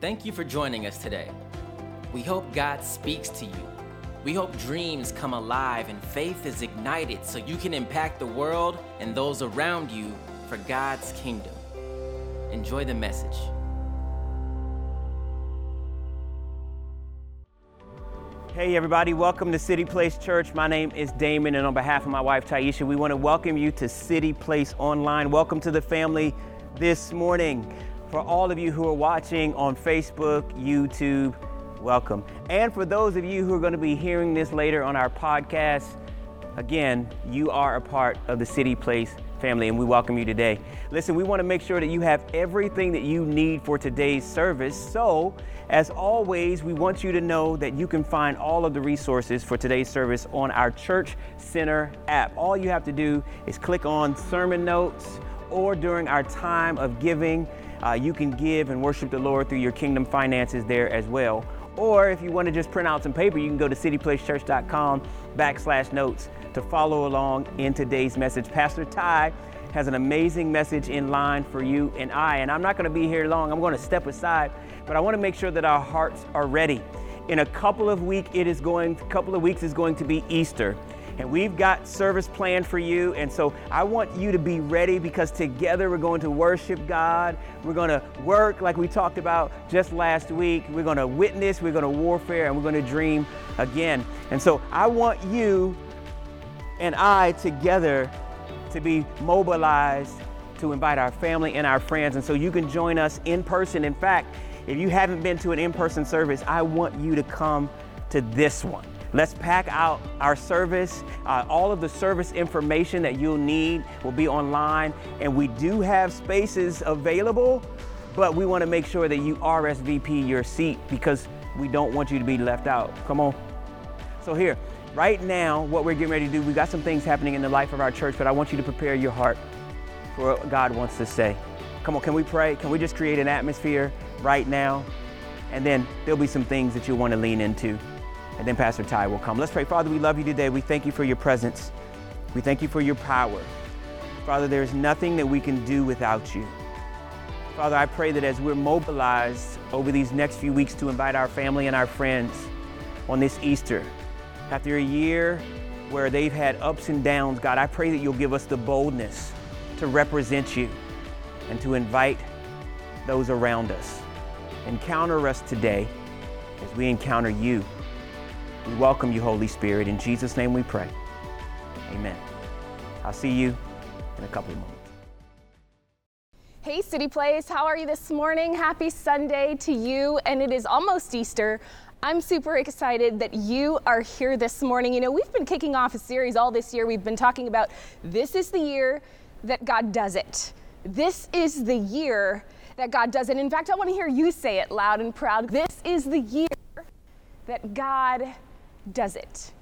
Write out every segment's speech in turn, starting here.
Thank you for joining us today. We hope God speaks to you. We hope dreams come alive and faith is ignited so you can impact the world and those around you for God's kingdom. Enjoy the message. Hey, everybody, welcome to City Place Church. My name is Damon, and on behalf of my wife, Taisha, we want to welcome you to City Place Online. Welcome to the family this morning. For all of you who are watching on Facebook, YouTube, welcome. And for those of you who are going to be hearing this later on our podcast, again, you are a part of the City Place family, and we welcome you today. Listen, we want to make sure that you have everything that you need for today's service. So, as always, we want you to know that you can find all of the resources for today's service on our Church Center app. All you have to do is click on sermon notes, or during our time of giving, uh, you can give and worship the Lord through your kingdom finances there as well. Or if you want to just print out some paper, you can go to cityplacechurch.com backslash notes to follow along in today's message. Pastor Ty has an amazing message in line for you and I. And I'm not going to be here long. I'm going to step aside, but I want to make sure that our hearts are ready. In a couple of week, it is going. A Couple of weeks is going to be Easter. And we've got service planned for you. And so I want you to be ready because together we're going to worship God. We're going to work like we talked about just last week. We're going to witness, we're going to warfare, and we're going to dream again. And so I want you and I together to be mobilized to invite our family and our friends. And so you can join us in person. In fact, if you haven't been to an in person service, I want you to come to this one. Let's pack out our service. Uh, all of the service information that you'll need will be online, and we do have spaces available, but we want to make sure that you RSVP your seat because we don't want you to be left out. Come on. So, here, right now, what we're getting ready to do, we got some things happening in the life of our church, but I want you to prepare your heart for what God wants to say. Come on, can we pray? Can we just create an atmosphere right now? And then there'll be some things that you'll want to lean into and then Pastor Ty will come. Let's pray. Father, we love you today. We thank you for your presence. We thank you for your power. Father, there's nothing that we can do without you. Father, I pray that as we're mobilized over these next few weeks to invite our family and our friends on this Easter, after a year where they've had ups and downs, God, I pray that you'll give us the boldness to represent you and to invite those around us. Encounter us today as we encounter you. We welcome you, Holy Spirit. In Jesus' name we pray. Amen. I'll see you in a couple of moments. Hey, City Place, how are you this morning? Happy Sunday to you, and it is almost Easter. I'm super excited that you are here this morning. You know, we've been kicking off a series all this year. We've been talking about this is the year that God does it. This is the year that God does it. In fact, I want to hear you say it loud and proud. This is the year that God does it.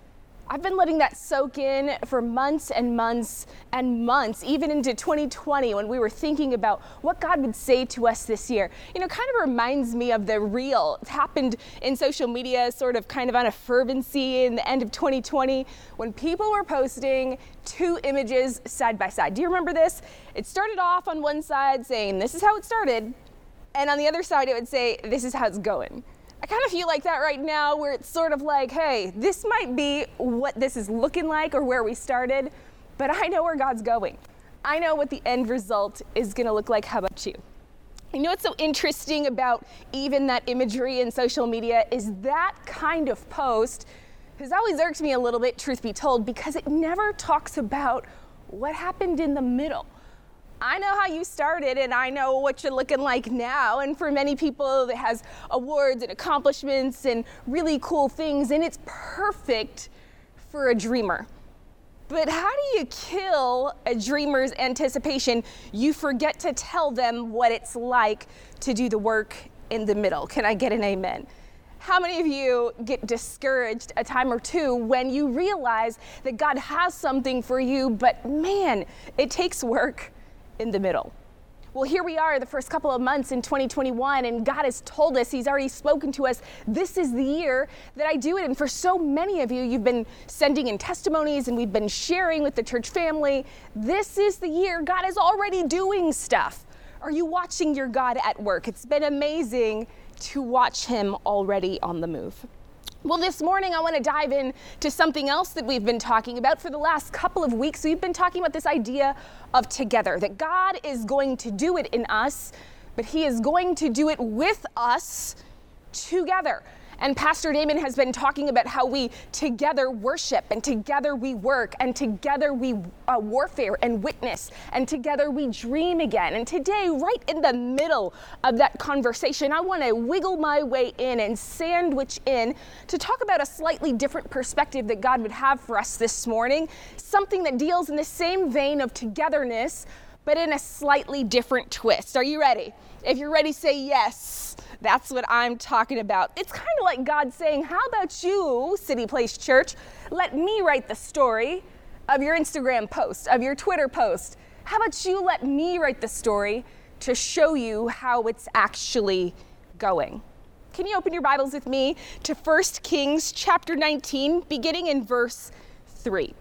I've been letting that soak in for months and months and months, even into 2020 when we were thinking about what God would say to us this year. You know, kind of reminds me of the real. It's happened in social media, sort of kind of on a fervency in the end of 2020 when people were posting two images side by side. Do you remember this? It started off on one side saying, This is how it started. And on the other side, it would say, This is how it's going. I kind of feel like that right now, where it's sort of like, hey, this might be what this is looking like or where we started, but I know where God's going. I know what the end result is going to look like. How about you? You know what's so interesting about even that imagery in social media is that kind of post has always irked me a little bit, truth be told, because it never talks about what happened in the middle. I know how you started and I know what you're looking like now. And for many people, it has awards and accomplishments and really cool things, and it's perfect for a dreamer. But how do you kill a dreamer's anticipation? You forget to tell them what it's like to do the work in the middle. Can I get an amen? How many of you get discouraged a time or two when you realize that God has something for you, but man, it takes work in the middle. Well, here we are, the first couple of months in 2021, and God has told us, He's already spoken to us, this is the year that I do it. And for so many of you, you've been sending in testimonies and we've been sharing with the church family. This is the year God is already doing stuff. Are you watching your God at work? It's been amazing to watch him already on the move. Well, this morning I want to dive in to something else that we've been talking about for the last couple of weeks. We've been talking about this idea of together, that God is going to do it in us, but He is going to do it with us together. And Pastor Damon has been talking about how we together worship and together we work and together we uh, warfare and witness and together we dream again. And today, right in the middle of that conversation, I want to wiggle my way in and sandwich in to talk about a slightly different perspective that God would have for us this morning, something that deals in the same vein of togetherness, but in a slightly different twist. Are you ready? If you're ready, say yes. That's what I'm talking about. It's kind of like God saying, How about you, City Place Church? Let me write the story of your Instagram post, of your Twitter post. How about you let me write the story to show you how it's actually going? Can you open your Bibles with me to 1 Kings chapter 19, beginning in verse 3?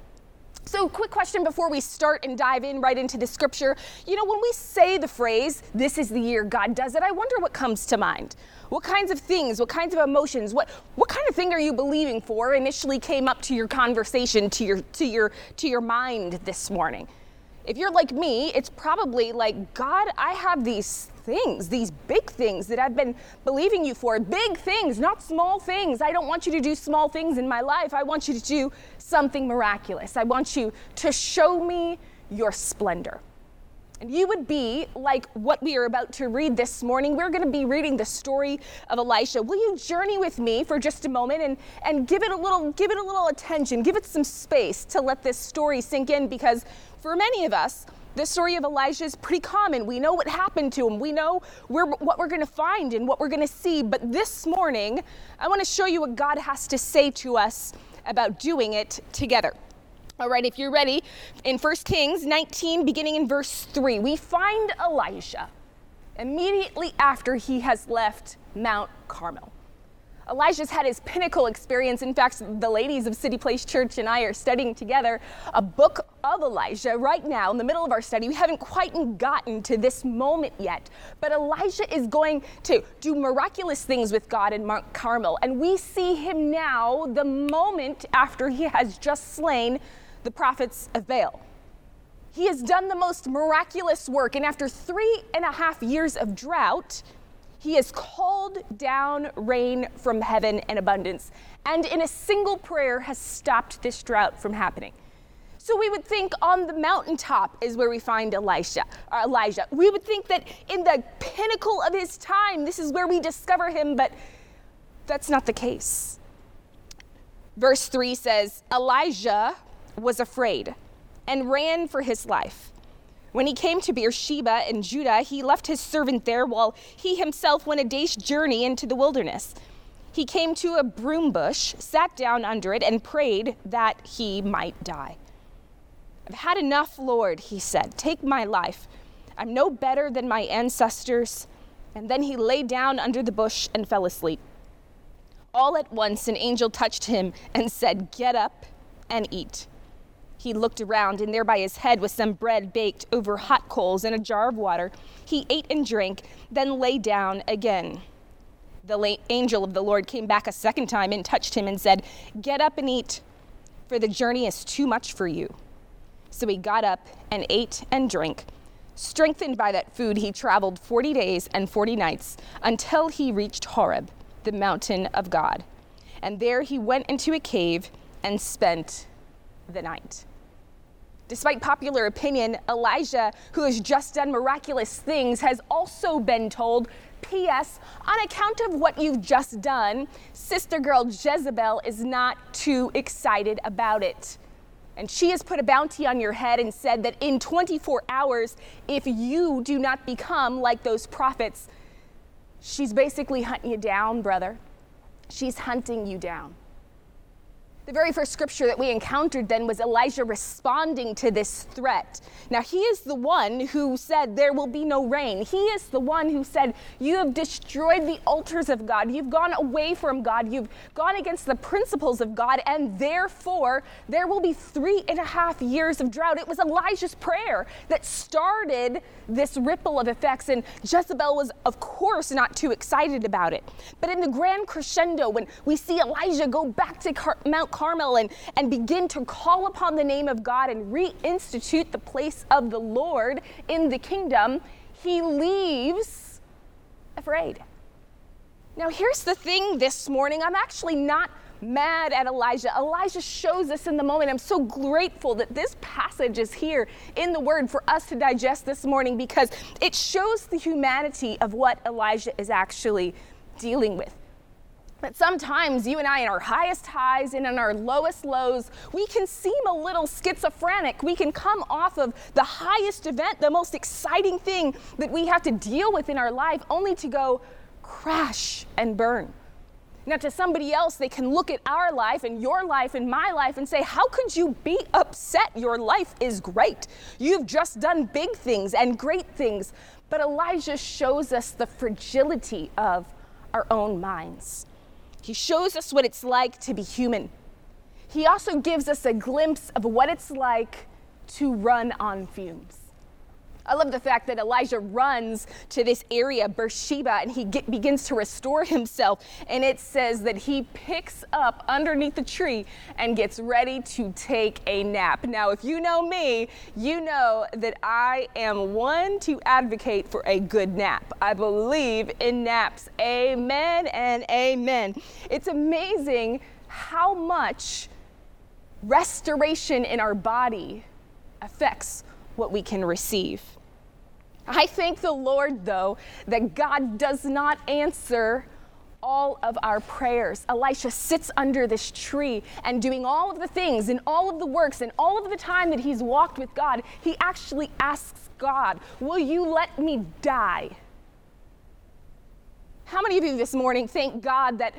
So, quick question before we start and dive in right into the scripture. You know, when we say the phrase, this is the year God does it, I wonder what comes to mind. What kinds of things, what kinds of emotions, what what kind of thing are you believing for initially came up to your conversation, to your to your to your mind this morning? If you're like me, it's probably like, God, I have these things, these big things that I've been believing you for. Big things, not small things. I don't want you to do small things in my life. I want you to do something miraculous. I want you to show me your splendor. And you would be like what we are about to read this morning. We're going to be reading the story of Elisha. Will you journey with me for just a moment and, and give it a little give it a little attention, give it some space to let this story sink in because for many of us, the story of Elijah is pretty common. We know what happened to him. We know where, what we're going to find and what we're going to see. But this morning, I want to show you what God has to say to us about doing it together. All right, if you're ready, in 1 Kings 19, beginning in verse 3, we find Elijah immediately after he has left Mount Carmel. Elijah's had his pinnacle experience. In fact, the ladies of City Place Church and I are studying together a book of Elijah right now in the middle of our study. We haven't quite gotten to this moment yet, but Elijah is going to do miraculous things with God in Mount Carmel. And we see him now the moment after he has just slain the prophets of Baal. He has done the most miraculous work, and after three and a half years of drought, he has called down rain from heaven in abundance, and in a single prayer has stopped this drought from happening. So we would think on the mountaintop is where we find Elisha or Elijah. We would think that in the pinnacle of his time, this is where we discover him, but that's not the case. Verse 3 says, Elijah was afraid and ran for his life. When he came to Beersheba in Judah, he left his servant there while he himself went a day's journey into the wilderness. He came to a broom bush, sat down under it, and prayed that he might die. I've had enough, Lord, he said. Take my life. I'm no better than my ancestors. And then he lay down under the bush and fell asleep. All at once, an angel touched him and said, Get up and eat. He looked around, and there by his head was some bread baked over hot coals and a jar of water. He ate and drank, then lay down again. The angel of the Lord came back a second time and touched him and said, Get up and eat, for the journey is too much for you. So he got up and ate and drank. Strengthened by that food, he traveled 40 days and 40 nights until he reached Horeb, the mountain of God. And there he went into a cave and spent the night. Despite popular opinion, Elijah, who has just done miraculous things, has also been told, P.S., on account of what you've just done, sister girl Jezebel is not too excited about it. And she has put a bounty on your head and said that in 24 hours, if you do not become like those prophets, she's basically hunting you down, brother. She's hunting you down. The very first scripture that we encountered then was Elijah responding to this threat. Now, he is the one who said, There will be no rain. He is the one who said, You have destroyed the altars of God. You've gone away from God. You've gone against the principles of God, and therefore there will be three and a half years of drought. It was Elijah's prayer that started this ripple of effects, and Jezebel was, of course, not too excited about it. But in the grand crescendo, when we see Elijah go back to Mount Carmel and, and begin to call upon the name of God and reinstitute the place of the Lord in the kingdom, he leaves afraid. Now, here's the thing this morning I'm actually not mad at Elijah. Elijah shows us in the moment. I'm so grateful that this passage is here in the Word for us to digest this morning because it shows the humanity of what Elijah is actually dealing with. But sometimes you and I, in our highest highs and in our lowest lows, we can seem a little schizophrenic. We can come off of the highest event, the most exciting thing that we have to deal with in our life, only to go crash and burn. Now, to somebody else, they can look at our life and your life and my life and say, How could you be upset? Your life is great. You've just done big things and great things. But Elijah shows us the fragility of our own minds. He shows us what it's like to be human. He also gives us a glimpse of what it's like to run on fumes. I love the fact that Elijah runs to this area, Beersheba, and he get, begins to restore himself. And it says that he picks up underneath the tree and gets ready to take a nap. Now, if you know me, you know that I am one to advocate for a good nap. I believe in naps. Amen and amen. It's amazing how much restoration in our body affects what we can receive. I thank the Lord, though, that God does not answer all of our prayers. Elisha sits under this tree and doing all of the things and all of the works and all of the time that he's walked with God, he actually asks God, Will you let me die? How many of you this morning thank God that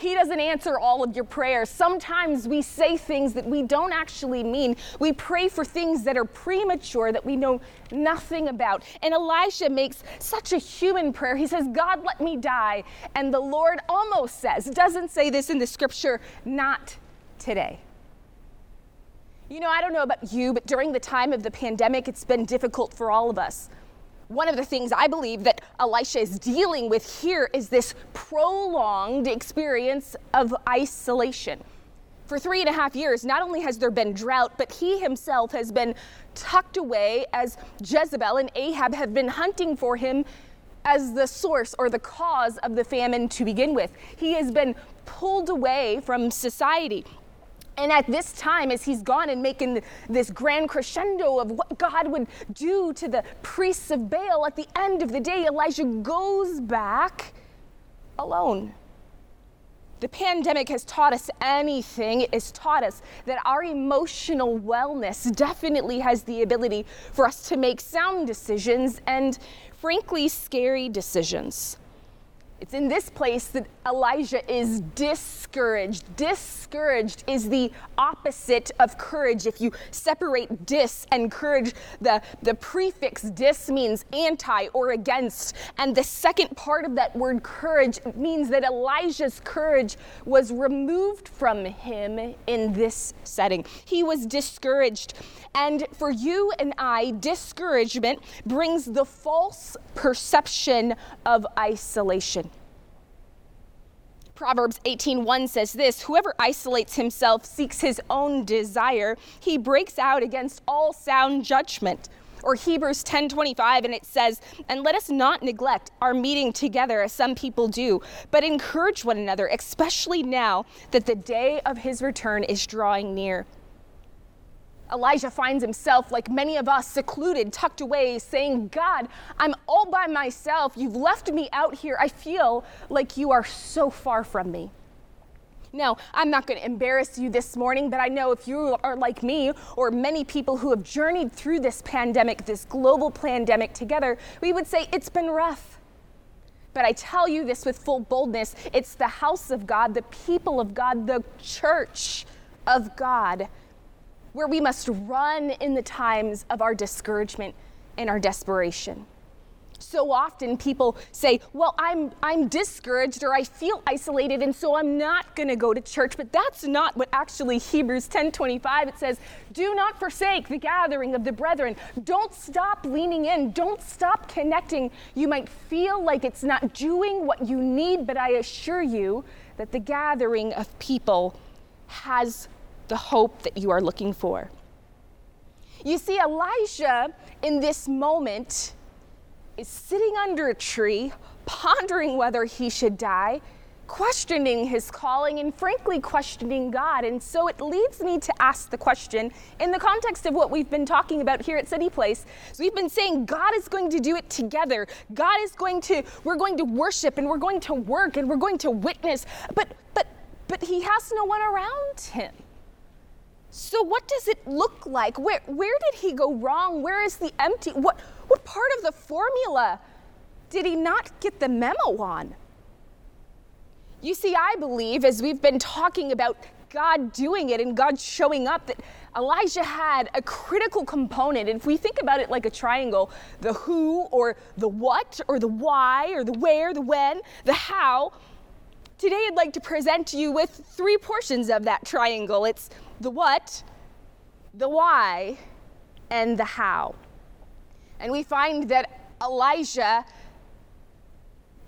he doesn't answer all of your prayers. Sometimes we say things that we don't actually mean. We pray for things that are premature that we know nothing about. And Elisha makes such a human prayer. He says, God, let me die. And the Lord almost says, doesn't say this in the scripture, not today. You know, I don't know about you, but during the time of the pandemic, it's been difficult for all of us one of the things I believe that Elisha is dealing with here is this prolonged experience of isolation. For three and a half years, not only has there been drought, but he himself has been tucked away as Jezebel and Ahab have been hunting for him as the source or the cause of the famine to begin with. He has been pulled away from society. And at this time, as he's gone and making this grand crescendo of what God would do to the priests of Baal, at the end of the day, Elijah goes back alone. The pandemic has taught us anything. It has taught us that our emotional wellness definitely has the ability for us to make sound decisions and, frankly, scary decisions. It's in this place that Elijah is discouraged. Discouraged is the opposite of courage. If you separate dis and courage, the, the prefix dis means anti or against. And the second part of that word courage means that Elijah's courage was removed from him in this setting. He was discouraged. And for you and I, discouragement brings the false perception of isolation. Proverbs 18:1 says this, whoever isolates himself seeks his own desire, he breaks out against all sound judgment. Or Hebrews 10:25 and it says, "And let us not neglect our meeting together as some people do, but encourage one another, especially now that the day of his return is drawing near." Elijah finds himself, like many of us, secluded, tucked away, saying, God, I'm all by myself. You've left me out here. I feel like you are so far from me. Now, I'm not going to embarrass you this morning, but I know if you are like me or many people who have journeyed through this pandemic, this global pandemic together, we would say it's been rough. But I tell you this with full boldness it's the house of God, the people of God, the church of God where we must run in the times of our discouragement and our desperation. So often people say, "Well, I'm I'm discouraged or I feel isolated and so I'm not going to go to church." But that's not what actually Hebrews 10:25 it says, "Do not forsake the gathering of the brethren. Don't stop leaning in. Don't stop connecting. You might feel like it's not doing what you need, but I assure you that the gathering of people has the hope that you are looking for." You see, Elijah in this moment is sitting under a tree, pondering whether he should die, questioning his calling, and frankly, questioning God. And so it leads me to ask the question in the context of what we've been talking about here at City Place. So we've been saying God is going to do it together. God is going to, we're going to worship and we're going to work and we're going to witness. But, but, but he has no one around him. So what does it look like? Where where did he go wrong? Where is the empty? What what part of the formula did he not get the memo on? You see, I believe as we've been talking about God doing it and God showing up that Elijah had a critical component. And if we think about it like a triangle, the who or the what or the why or the where, the when, the how, today I'd like to present you with three portions of that triangle. It's the what, the why, and the how. And we find that Elijah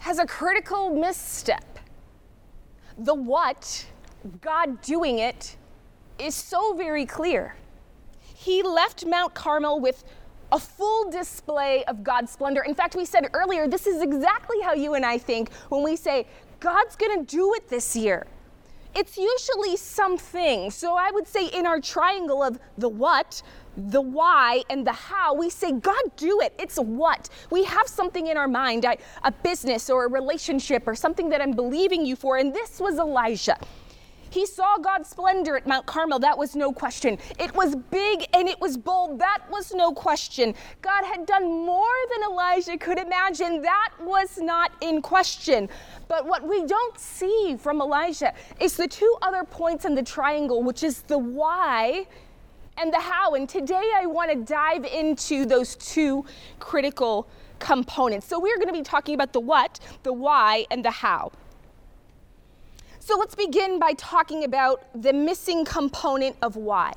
has a critical misstep. The what, God doing it, is so very clear. He left Mount Carmel with a full display of God's splendor. In fact, we said earlier, this is exactly how you and I think when we say, God's gonna do it this year it's usually something. So I would say in our triangle of the what, the why, and the how, we say, God, do it. It's what. We have something in our mind, a business or a relationship or something that I'm believing you for. And this was Elijah. He saw God's splendor at Mount Carmel. That was no question. It was big and it was bold. That was no question. God had done more than Elijah could imagine. That was not in question. But what we don't see from Elijah is the two other points in the triangle, which is the why and the how. And today I want to dive into those two critical components. So we're going to be talking about the what, the why, and the how. So let's begin by talking about the missing component of why.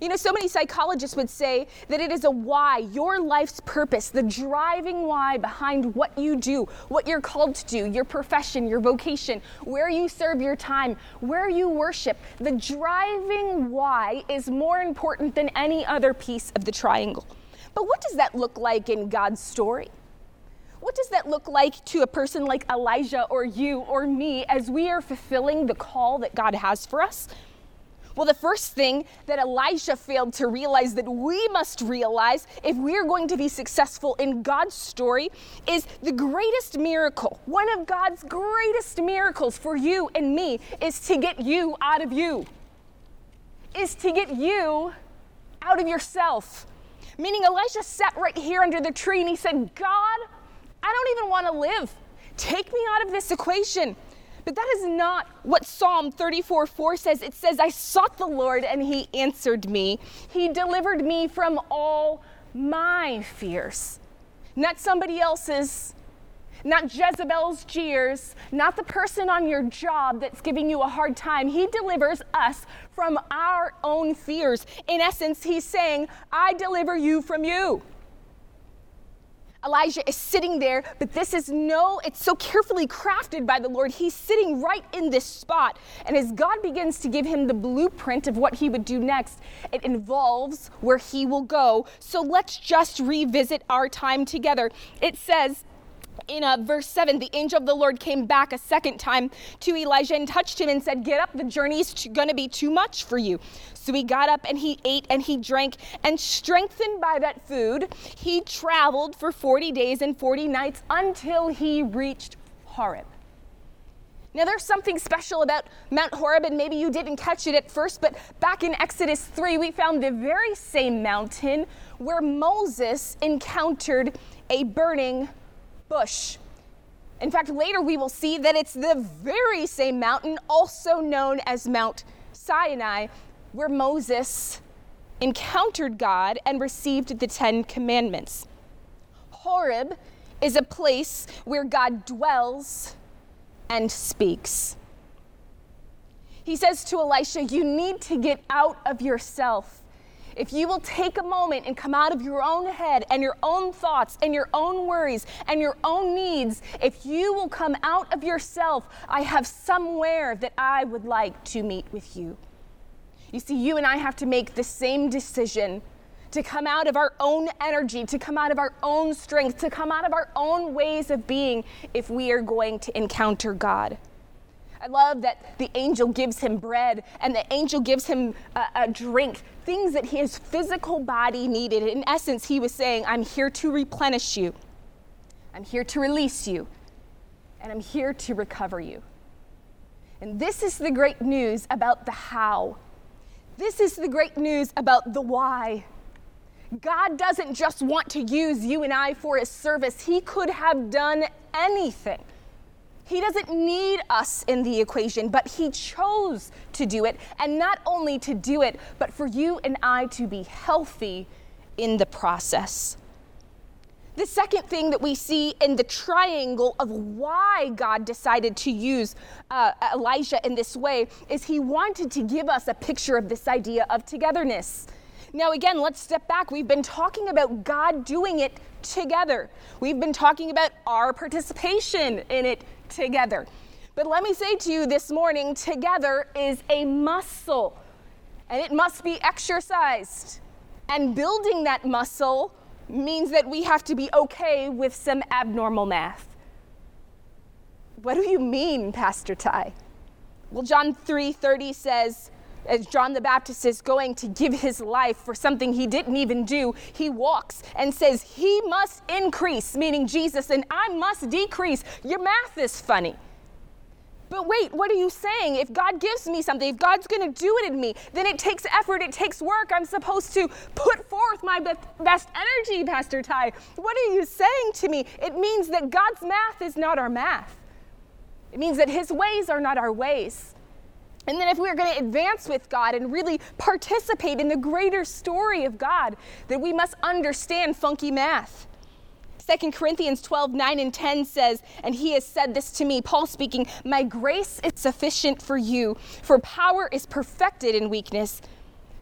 You know, so many psychologists would say that it is a why, your life's purpose, the driving why behind what you do, what you're called to do, your profession, your vocation, where you serve your time, where you worship. The driving why is more important than any other piece of the triangle. But what does that look like in God's story? What does that look like to a person like Elijah or you or me as we are fulfilling the call that God has for us? Well, the first thing that Elijah failed to realize that we must realize if we're going to be successful in God's story is the greatest miracle. One of God's greatest miracles for you and me is to get you out of you, is to get you out of yourself. Meaning, Elijah sat right here under the tree and he said, God, I don't even want to live. Take me out of this equation. But that is not what Psalm 34 4 says. It says, I sought the Lord and he answered me. He delivered me from all my fears, not somebody else's, not Jezebel's jeers, not the person on your job that's giving you a hard time. He delivers us from our own fears. In essence, he's saying, I deliver you from you. Elijah is sitting there, but this is no, it's so carefully crafted by the Lord. He's sitting right in this spot. And as God begins to give him the blueprint of what he would do next, it involves where he will go. So let's just revisit our time together. It says, in uh, verse 7, the angel of the Lord came back a second time to Elijah and touched him and said, Get up, the journey's going to be too much for you. So he got up and he ate and he drank, and strengthened by that food, he traveled for 40 days and 40 nights until he reached Horeb. Now, there's something special about Mount Horeb, and maybe you didn't catch it at first, but back in Exodus 3, we found the very same mountain where Moses encountered a burning bush. In fact, later we will see that it's the very same mountain, also known as Mount Sinai, where Moses encountered God and received the Ten Commandments. Horeb is a place where God dwells and speaks. He says to Elisha, You need to get out of yourself. If you will take a moment and come out of your own head and your own thoughts and your own worries and your own needs, if you will come out of yourself, I have somewhere that I would like to meet with you. You see, you and I have to make the same decision to come out of our own energy, to come out of our own strength, to come out of our own ways of being if we are going to encounter God. I love that the angel gives him bread and the angel gives him a, a, drink, things that his physical body needed. In essence, he was saying, I'm here to replenish you, I'm here to release you, and I'm here to recover you. And this is the great news about the how. This is the great news about the why. God doesn't just want to use you and I for his service, he could have done anything. He doesn't need us in the equation, but He chose to do it. And not only to do it, but for you and I to be healthy in the process. The second thing that we see in the triangle of why God decided to use uh, Elijah in this way is He wanted to give us a picture of this idea of togetherness. Now, again, let's step back. We've been talking about God doing it together. We've been talking about our participation in it together. But let me say to you this morning together is a muscle, and it must be exercised. And building that muscle means that we have to be okay with some abnormal math. What do you mean, Pastor Ty? Well, John 3:30 says, as John the Baptist is going to give his life for something he didn't even do, he walks and says, He must increase, meaning Jesus, and I must decrease. Your math is funny. But wait, what are you saying? If God gives me something, if God's going to do it in me, then it takes effort, it takes work. I'm supposed to put forth my best energy, Pastor Ty. What are you saying to me? It means that God's math is not our math, it means that His ways are not our ways. And then, if we're going to advance with God and really participate in the greater story of God, then we must understand funky math. 2 Corinthians 12, 9 and 10 says, And he has said this to me, Paul speaking, My grace is sufficient for you, for power is perfected in weakness.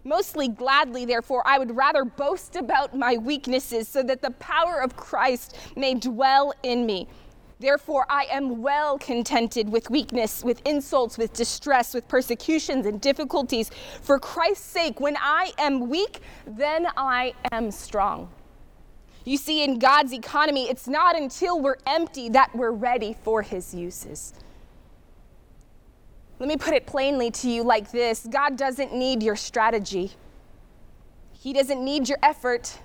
Mostly gladly, therefore, I would rather boast about my weaknesses so that the power of Christ may dwell in me. Therefore, I am well contented with weakness, with insults, with distress, with persecutions and difficulties. For Christ's sake, when I am weak, then I am strong. You see, in God's economy, it's not until we're empty that we're ready for his uses. Let me put it plainly to you like this God doesn't need your strategy, He doesn't need your effort.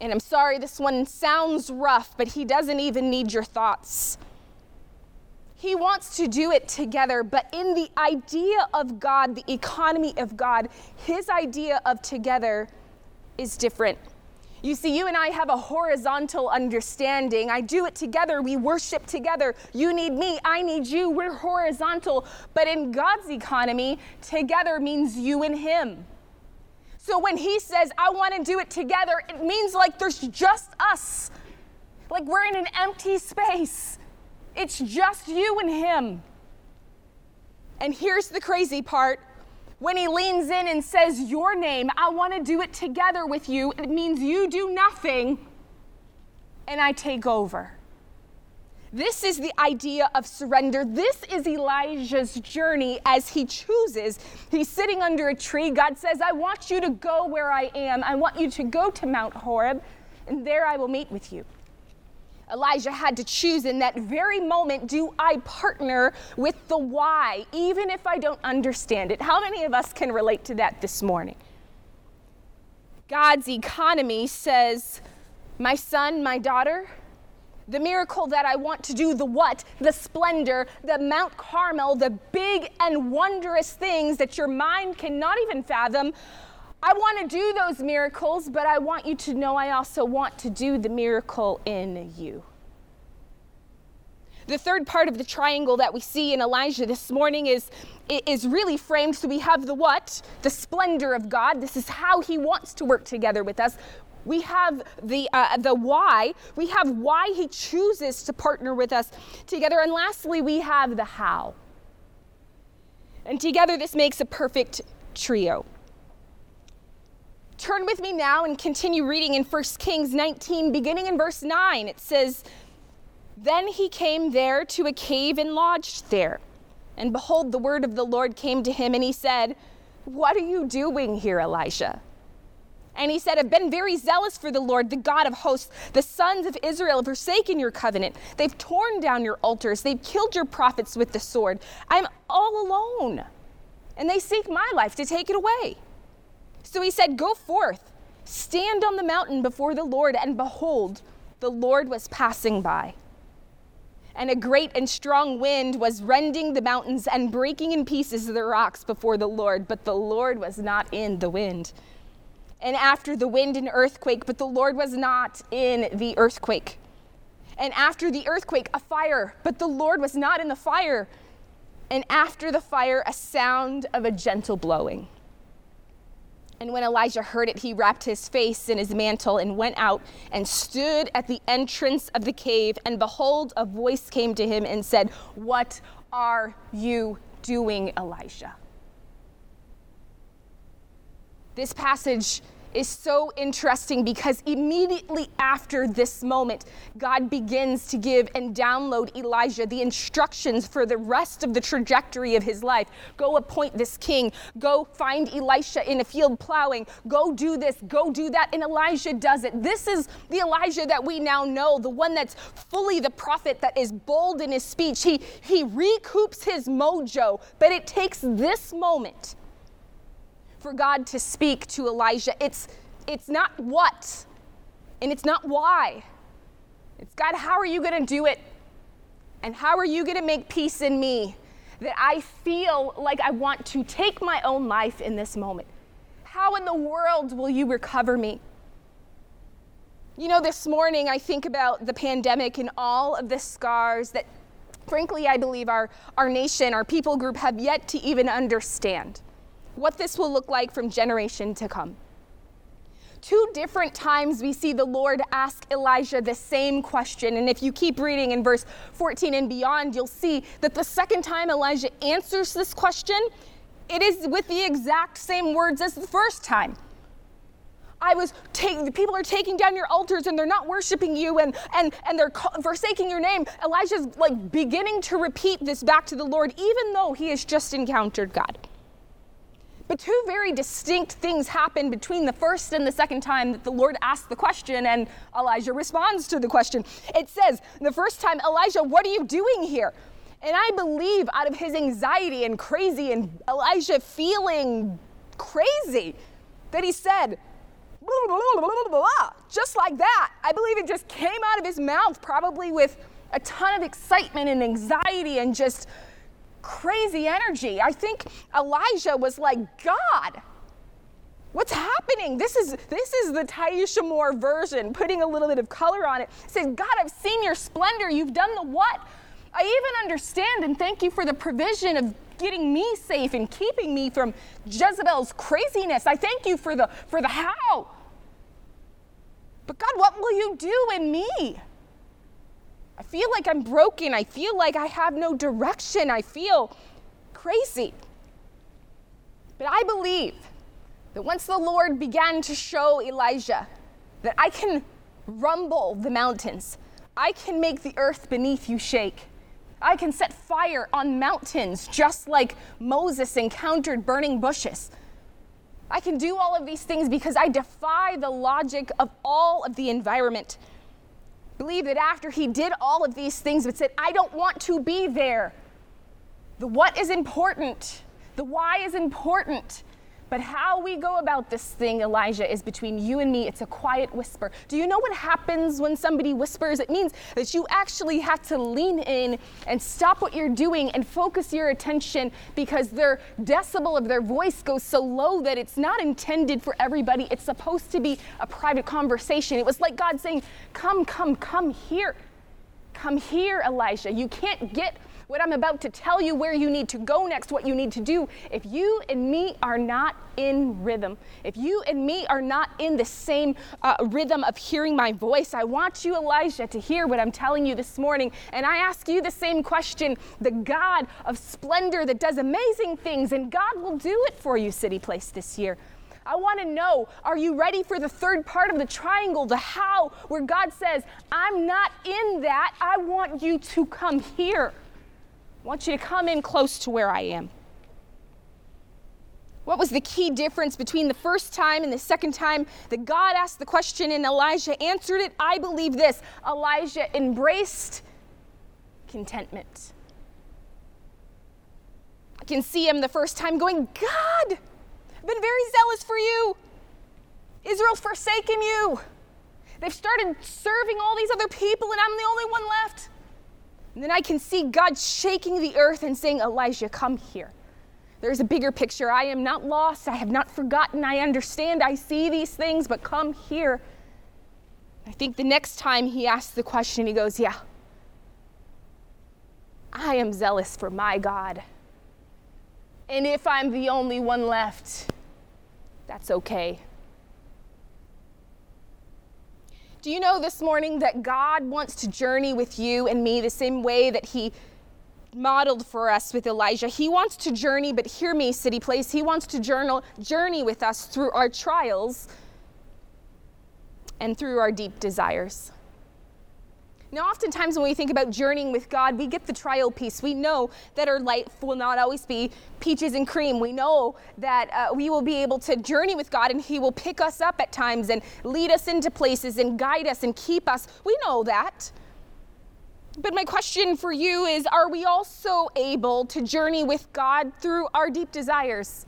And I'm sorry, this one sounds rough, but he doesn't even need your thoughts. He wants to do it together, but in the idea of God, the economy of God, his idea of together is different. You see, you and I have a horizontal understanding. I do it together. We worship together. You need me. I need you. We're horizontal. But in God's economy, together means you and Him. So when he says, I want to do it together, it means like there's just us. Like we're in an empty space. It's just you and him. And here's the crazy part when he leans in and says, Your name, I want to do it together with you, it means you do nothing and I take over. This is the idea of surrender. This is Elijah's journey as he chooses. He's sitting under a tree. God says, I want you to go where I am. I want you to go to Mount Horeb, and there I will meet with you. Elijah had to choose in that very moment do I partner with the why, even if I don't understand it? How many of us can relate to that this morning? God's economy says, My son, my daughter, the miracle that I want to do, the what, the splendor, the Mount Carmel, the big and wondrous things that your mind cannot even fathom. I want to do those miracles, but I want you to know I also want to do the miracle in you. The third part of the triangle that we see in Elijah this morning is, is really framed. So we have the what, the splendor of God. This is how he wants to work together with us. We have the, uh, the why. We have why he chooses to partner with us together. And lastly, we have the how. And together, this makes a perfect trio. Turn with me now and continue reading in 1 Kings 19, beginning in verse 9. It says, Then he came there to a cave and lodged there. And behold, the word of the Lord came to him, and he said, What are you doing here, Elijah? And he said, I've been very zealous for the Lord, the God of hosts. The sons of Israel have forsaken your covenant. They've torn down your altars. They've killed your prophets with the sword. I'm all alone. And they seek my life to take it away. So he said, Go forth, stand on the mountain before the Lord, and behold, the Lord was passing by. And a great and strong wind was rending the mountains and breaking in pieces the rocks before the Lord, but the Lord was not in the wind and after the wind and earthquake, but the Lord was not in the earthquake. And after the earthquake, a fire, but the Lord was not in the fire. And after the fire, a sound of a gentle blowing. And when Elijah heard it, he wrapped his face in his mantle and went out and stood at the entrance of the cave. And behold, a voice came to him and said, What are you doing, Elijah? This passage is so interesting because immediately after this moment, God begins to give and download Elijah the instructions for the rest of the trajectory of his life. Go appoint this king. Go find Elisha in a field plowing. Go do this. Go do that. And Elijah does it. This is the Elijah that we now know, the one that's fully the prophet that is bold in his speech. He, he recoups his mojo, but it takes this moment for God to speak to Elijah. It's, it's not what, and it's not why. It's God, how are you going to do it? And how are you going to make peace in me that I feel like I want to take my own life in this moment? How in the world will you recover me? You know, this morning I think about the pandemic and all of the scars that, frankly, I believe our, our nation, our people group have yet to even understand what this will look like from generation to come. Two different times we see the Lord ask Elijah the same question. And if you keep reading in verse 14 and beyond, you'll see that the second time Elijah answers this question, it is with the exact same words as the first time. I was taking, the people are taking down your altars and they're not worshiping you and, and, and they're forsaking your name. Elijah's like beginning to repeat this back to the Lord, even though he has just encountered God. But two very distinct things happen between the first and the second time that the Lord asks the question and Elijah responds to the question. It says, the first time, Elijah, what are you doing here? And I believe out of his anxiety and crazy and Elijah feeling crazy that he said, blah, blah, blah, just like that. I believe it just came out of his mouth, probably with a ton of excitement and anxiety and just crazy energy. I think Elijah was like, God, what's happening? This is this is the Taisha Moore version, putting a little bit of color on it. Says, God, I've seen your splendor. You've done the what? I even understand and thank you for the provision of getting me safe and keeping me from Jezebel's craziness. I thank you for the for the how. But God, what will you do in me? I feel like I'm broken. I feel like I have no direction. I feel crazy. But I believe that once the Lord began to show Elijah that I can rumble the mountains, I can make the earth beneath you shake. I can set fire on mountains just like Moses encountered burning bushes. I can do all of these things because I defy the logic of all of the environment believe that after he did all of these things, but said, I don't want to be there. The what is important, the why is important. But how we go about this thing, Elijah, is between you and me. It's a quiet whisper. Do you know what happens when somebody whispers? It means that you actually have to lean in and stop what you're doing and focus your attention because their decibel of their voice goes so low that it's not intended for everybody. It's supposed to be a private conversation. It was like God saying, Come, come, come here. come here, Elijah. You can't get what I'm about to tell you, where you need to go next, what you need to do, if you and me are not in rhythm, if you and me are not in the same uh, rhythm of hearing my voice, I want you, Elijah, to hear what I'm telling you this morning. And I ask you the same question the God of splendor that does amazing things, and God will do it for you, City Place, this year. I want to know are you ready for the third part of the triangle, the how, where God says, I'm not in that. I want you to come here. Want you to come in close to where I am. What was the key difference between the first time and the second time that God asked the question and Elijah answered it? I believe this Elijah embraced contentment. I can see him the first time going, God, I've been very zealous for you. Israel's forsaken you. They've started serving all these other people, and I'm the only one left. And then I can see God shaking the earth and saying, Elijah, come here. There's a bigger picture. I am not lost. I have not forgotten. I understand. I see these things, but come here. I think the next time he asks the question, he goes, Yeah, I am zealous for my God. And if I'm the only one left, that's okay. Do you know this morning that God wants to journey with you and me the same way that He modeled for us with Elijah? He wants to journey, but hear me, City Place. He wants to journal, journey with us through our trials and through our deep desires. Now, oftentimes when we think about journeying with God, we get the trial piece. We know that our life will not always be peaches and cream. We know that uh, we will be able to journey with God and He will pick us up at times and lead us into places and guide us and keep us. We know that. But my question for you is Are we also able to journey with God through our deep desires?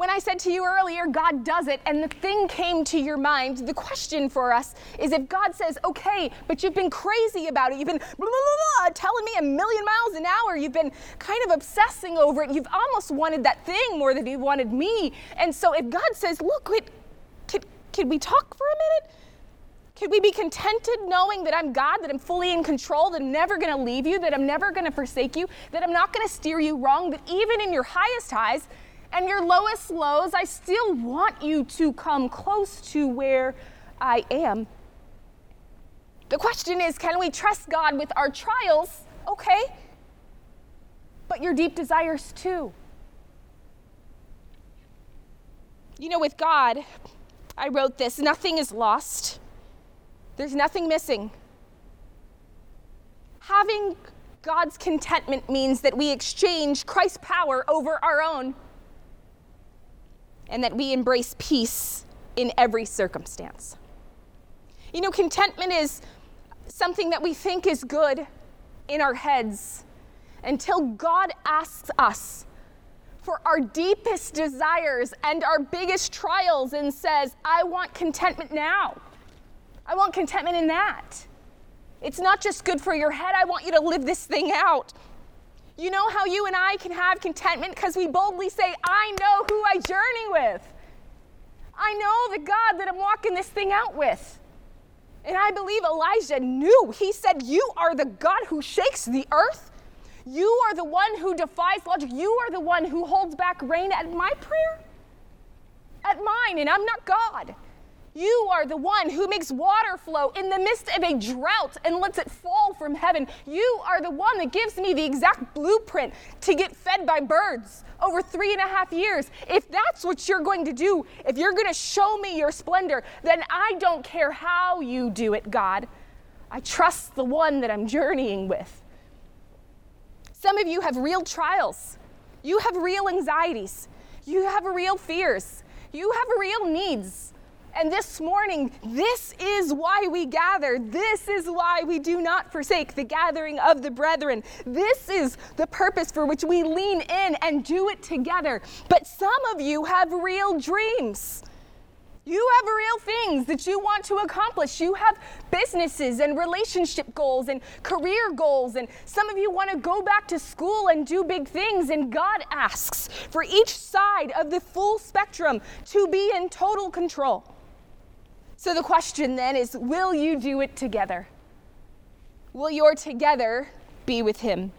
When I said to you earlier, God does it, and the thing came to your mind, the question for us is if God says, okay, but you've been crazy about it, you've been blah, blah, blah, telling me a million miles an hour, you've been kind of obsessing over it, you've almost wanted that thing more than you wanted me. And so if God says, look, wait, could, could we talk for a minute? Could we be contented knowing that I'm God, that I'm fully in control, that I'm never going to leave you, that I'm never going to forsake you, that I'm not going to steer you wrong, that even in your highest highs, and your lowest lows, I still want you to come close to where I am. The question is can we trust God with our trials? Okay. But your deep desires too. You know, with God, I wrote this nothing is lost, there's nothing missing. Having God's contentment means that we exchange Christ's power over our own and that we embrace peace in every circumstance. You know, contentment is something that we think is good in our heads until God asks us for our deepest desires and our biggest trials and says, I want contentment now. I want contentment in that. It's not just good for your head, I want you to live this thing out. You know how you and I can have contentment because we boldly say, I know who I journey with. I know the God that I'm walking this thing out with. And I believe Elijah knew. He said, You are the God who shakes the earth. You are the one who defies logic. You are the one who holds back rain at my prayer, at mine, and I'm not God. You are the one who makes water flow in the midst of a drought and lets it fall from heaven. You are the one that gives me the exact blueprint to get fed by birds over three and a half years. If that's what you're going to do, if you're going to show me your splendor, then I don't care how you do it, God. I trust the one that I'm journeying with. Some of you have real trials, you have real anxieties, you have real fears, you have real needs. And this morning, this is why we gather. This is why we do not forsake the gathering of the brethren. This is the purpose for which we lean in and do it together. But some of you have real dreams. You have real things that you want to accomplish. You have businesses and relationship goals and career goals. And some of you want to go back to school and do big things. And God asks for each side of the full spectrum to be in total control. So the question then is will you do it together? will your together be with him?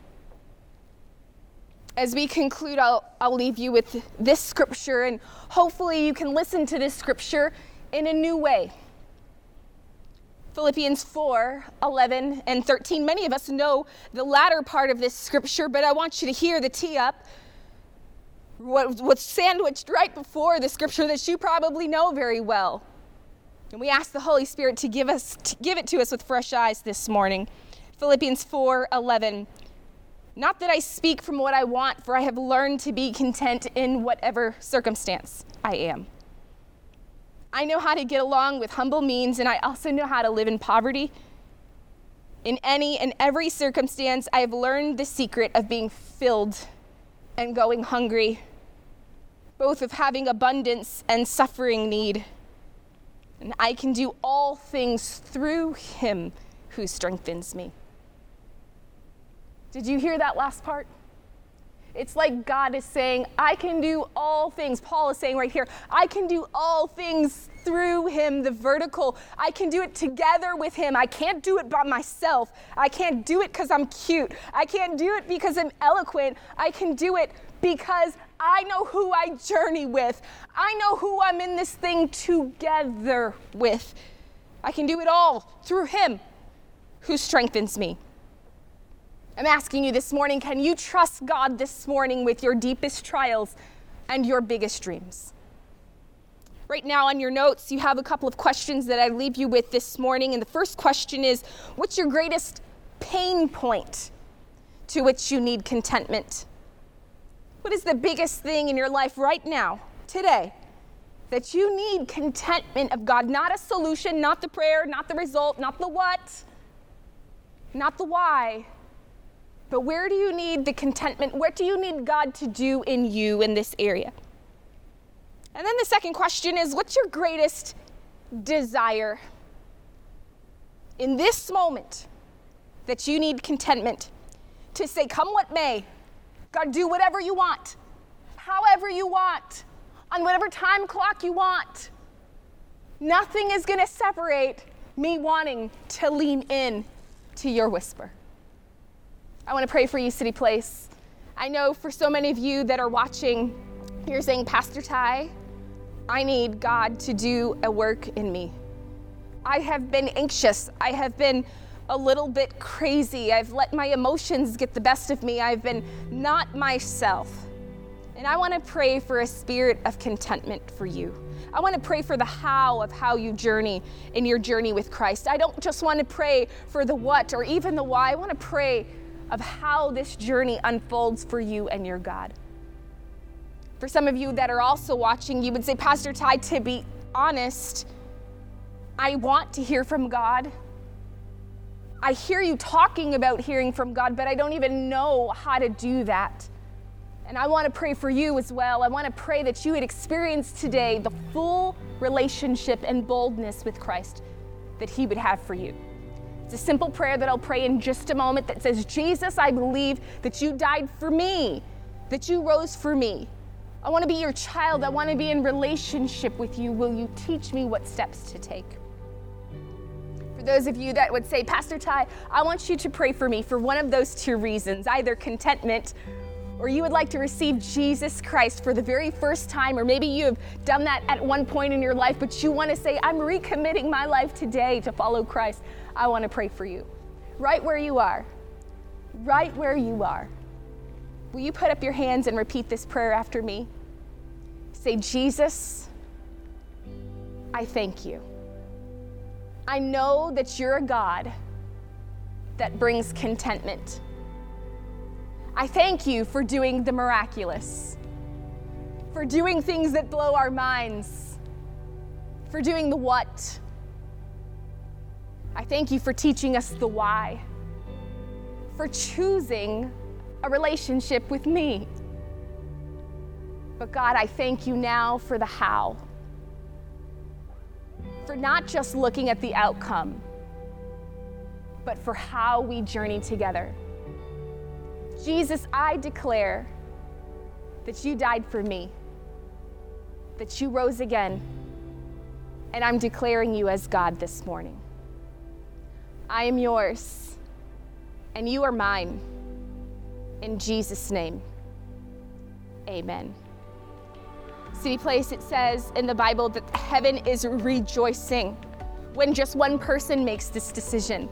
As we conclude, I'll, I'll leave you with this scripture, and hopefully you can listen to this scripture in a new way. Philippians 4 11 and 13. Many of us know the latter part of this scripture, but I want you to hear the tee up. What, what's sandwiched right before the scripture that you probably know very well. And we ask the Holy Spirit to give, us, to give it to us with fresh eyes this morning. Philippians 4 11. Not that I speak from what I want, for I have learned to be content in whatever circumstance I am. I know how to get along with humble means, and I also know how to live in poverty. In any and every circumstance, I have learned the secret of being filled and going hungry, both of having abundance and suffering need. And I can do all things through him who strengthens me. Did you hear that last part? It's like God is saying, I can do all things. Paul is saying right here, I can do all things through him, the vertical. I can do it together with him. I can't do it by myself. I can't do it because I'm cute. I can't do it because I'm eloquent. I can do it because I know who I journey with. I know who I'm in this thing together with. I can do it all through him who strengthens me. I'm asking you this morning can you trust God this morning with your deepest trials and your biggest dreams? Right now, on your notes, you have a couple of questions that I leave you with this morning. And the first question is What's your greatest pain point to which you need contentment? What is the biggest thing in your life right now, today, that you need contentment of God? Not a solution, not the prayer, not the result, not the what, not the why but where do you need the contentment? What do you need God to do in you in this area? And then the second question is what's your greatest desire in this moment that you need contentment to say, Come what may, God, do whatever you want, however you want, on whatever time clock you want. Nothing is going to separate me wanting to lean in to your whisper. I want to pray for you, City Place. I know for so many of you that are watching, you're saying, Pastor Ty, I need God to do a work in me. I have been anxious. I have been a little bit crazy. I've let my emotions get the best of me. I've been not myself. And I want to pray for a spirit of contentment for you. I want to pray for the how of how you journey in your journey with Christ. I don't just want to pray for the what or even the why. I want to pray of how this journey unfolds for you and your God. For some of you that are also watching, you would say, Pastor Ty, to be honest, I want to hear from God. I hear you talking about hearing from God, but I don't even know how to do that. And I want to pray for you as well. I want to pray that you would experience today the full relationship and boldness with Christ that He would have for you. It's a simple prayer that I'll pray in just a moment that says, Jesus, I believe that you died for me, that you rose for me. I want to be your child. I want to be in relationship with you. Will you teach me what steps to take? For those of you that would say, Pastor Ty, I want you to pray for me for one of those two reasons either contentment or you would like to receive Jesus Christ for the very first time, or maybe you have done that at one point in your life, but you want to say, I'm recommitting my life today to follow Christ, I want to pray for you. Right where you are, right where you are. Will you put up your hands and repeat this prayer after me? Say, Jesus, I thank you. I know that you're a God that brings contentment. I thank you for doing the miraculous, for doing things that blow our minds, for doing the what. I thank you for teaching us the why, for choosing a relationship with me. But God, I thank you now for the how, for not just looking at the outcome, but for how we journey together. Jesus, I declare that you died for me, that you rose again, and I'm declaring you as God this morning. I am yours. and you are mine. In Jesus' name, amen. City Place, it says in the Bible that heaven is rejoicing when just one person makes this decision.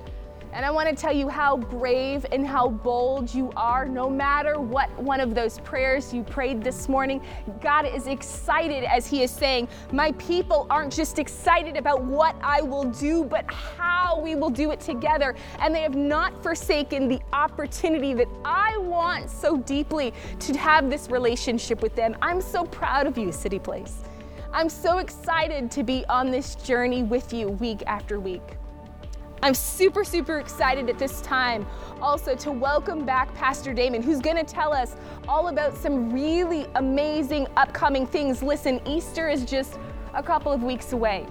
And I want to tell you how brave and how bold you are. No matter what one of those prayers you prayed this morning, God is excited as He is saying, My people aren't just excited about what I will do, but how we will do it together. And they have not forsaken the opportunity that I want so deeply to have this relationship with them. I'm so proud of you, City Place. I'm so excited to be on this journey with you week after week. I'm super, super excited at this time also to welcome back Pastor Damon, who's going to tell us all about some really amazing upcoming things. Listen, Easter is just a couple of weeks away.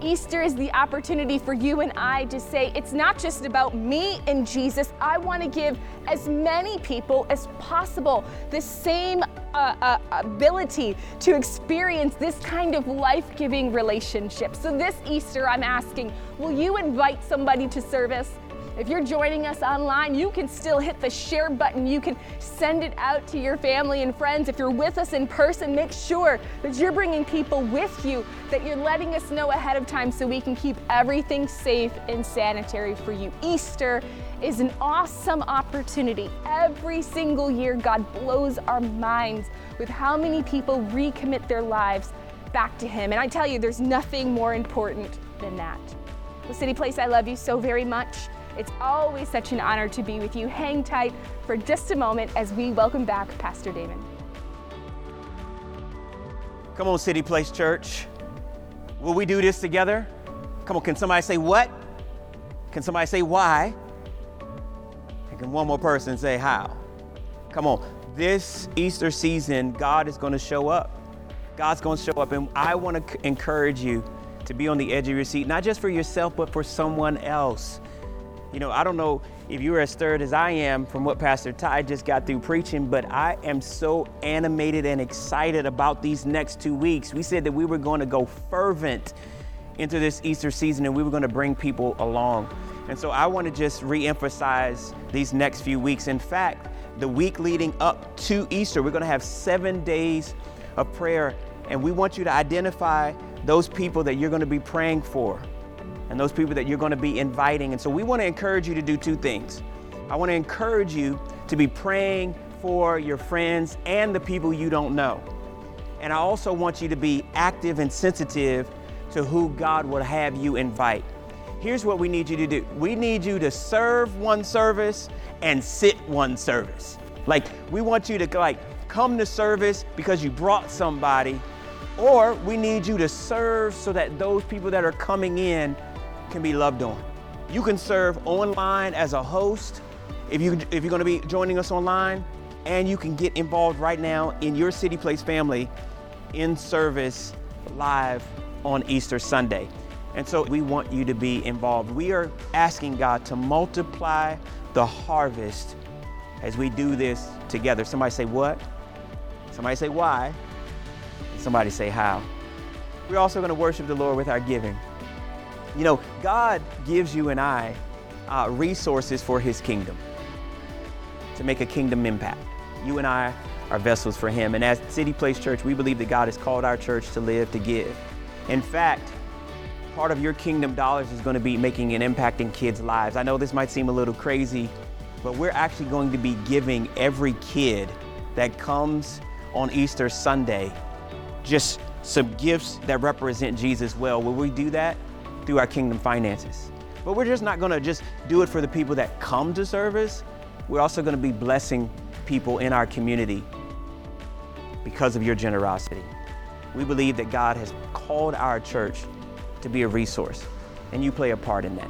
Easter is the opportunity for you and I to say, it's not just about me and Jesus. I want to give as many people as possible the same uh, uh, ability to experience this kind of life giving relationship. So, this Easter, I'm asking, will you invite somebody to service? If you're joining us online, you can still hit the share button. You can send it out to your family and friends. If you're with us in person, make sure that you're bringing people with you, that you're letting us know ahead of time so we can keep everything safe and sanitary for you. Easter is an awesome opportunity. Every single year, God blows our minds with how many people recommit their lives back to Him. And I tell you, there's nothing more important than that. Well, City Place, I love you so very much. It's always such an honor to be with you. Hang tight for just a moment as we welcome back Pastor Damon. Come on, City Place Church. Will we do this together? Come on, can somebody say what? Can somebody say why? And can one more person say how? Come on. This Easter season, God is going to show up. God's going to show up. And I want to encourage you to be on the edge of your seat, not just for yourself, but for someone else. You know, I don't know if you're as stirred as I am from what Pastor Ty just got through preaching, but I am so animated and excited about these next two weeks. We said that we were going to go fervent into this Easter season and we were going to bring people along. And so I want to just re-emphasize these next few weeks. In fact, the week leading up to Easter, we're going to have seven days of prayer, and we want you to identify those people that you're going to be praying for and those people that you're going to be inviting. And so we want to encourage you to do two things. I want to encourage you to be praying for your friends and the people you don't know. And I also want you to be active and sensitive to who God would have you invite. Here's what we need you to do we need you to serve one service and sit one service. Like, we want you to like come to service because you brought somebody, or we need you to serve so that those people that are coming in can be loved on. You can serve online as a host if, you, if you're going to be joining us online, and you can get involved right now in your City Place family in service live on Easter Sunday. And so we want you to be involved. We are asking God to multiply the harvest as we do this together. Somebody say what? Somebody say why? Somebody say how. We're also going to worship the Lord with our giving. You know, God gives you and I uh, resources for His kingdom to make a kingdom impact. You and I are vessels for Him. And as City Place Church, we believe that God has called our church to live, to give. In fact, part of your kingdom dollars is going to be making an impact in kids' lives. I know this might seem a little crazy, but we're actually going to be giving every kid that comes on Easter Sunday just some gifts that represent Jesus well. Will we do that? Through our kingdom finances. But we're just not going to just do it for the people that come to service. We're also going to be blessing people in our community because of your generosity. We believe that God has called our church to be a resource, and you play a part in that.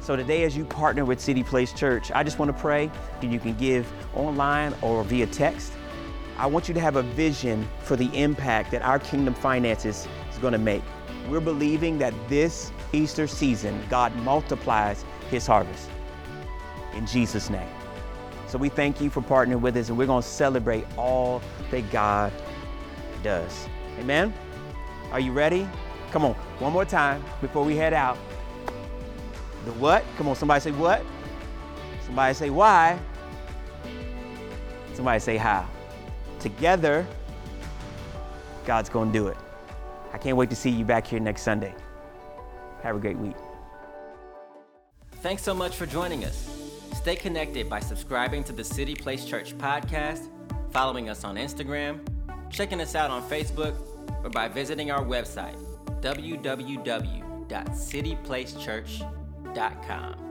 So today, as you partner with City Place Church, I just want to pray that you can give online or via text. I want you to have a vision for the impact that our kingdom finances is going to make. We're believing that this Easter season, God multiplies his harvest. In Jesus' name. So we thank you for partnering with us, and we're going to celebrate all that God does. Amen? Are you ready? Come on, one more time before we head out. The what? Come on, somebody say what? Somebody say why. Somebody say how. Together, God's going to do it. I can't wait to see you back here next Sunday. Have a great week. Thanks so much for joining us. Stay connected by subscribing to the City Place Church podcast, following us on Instagram, checking us out on Facebook, or by visiting our website, www.cityplacechurch.com.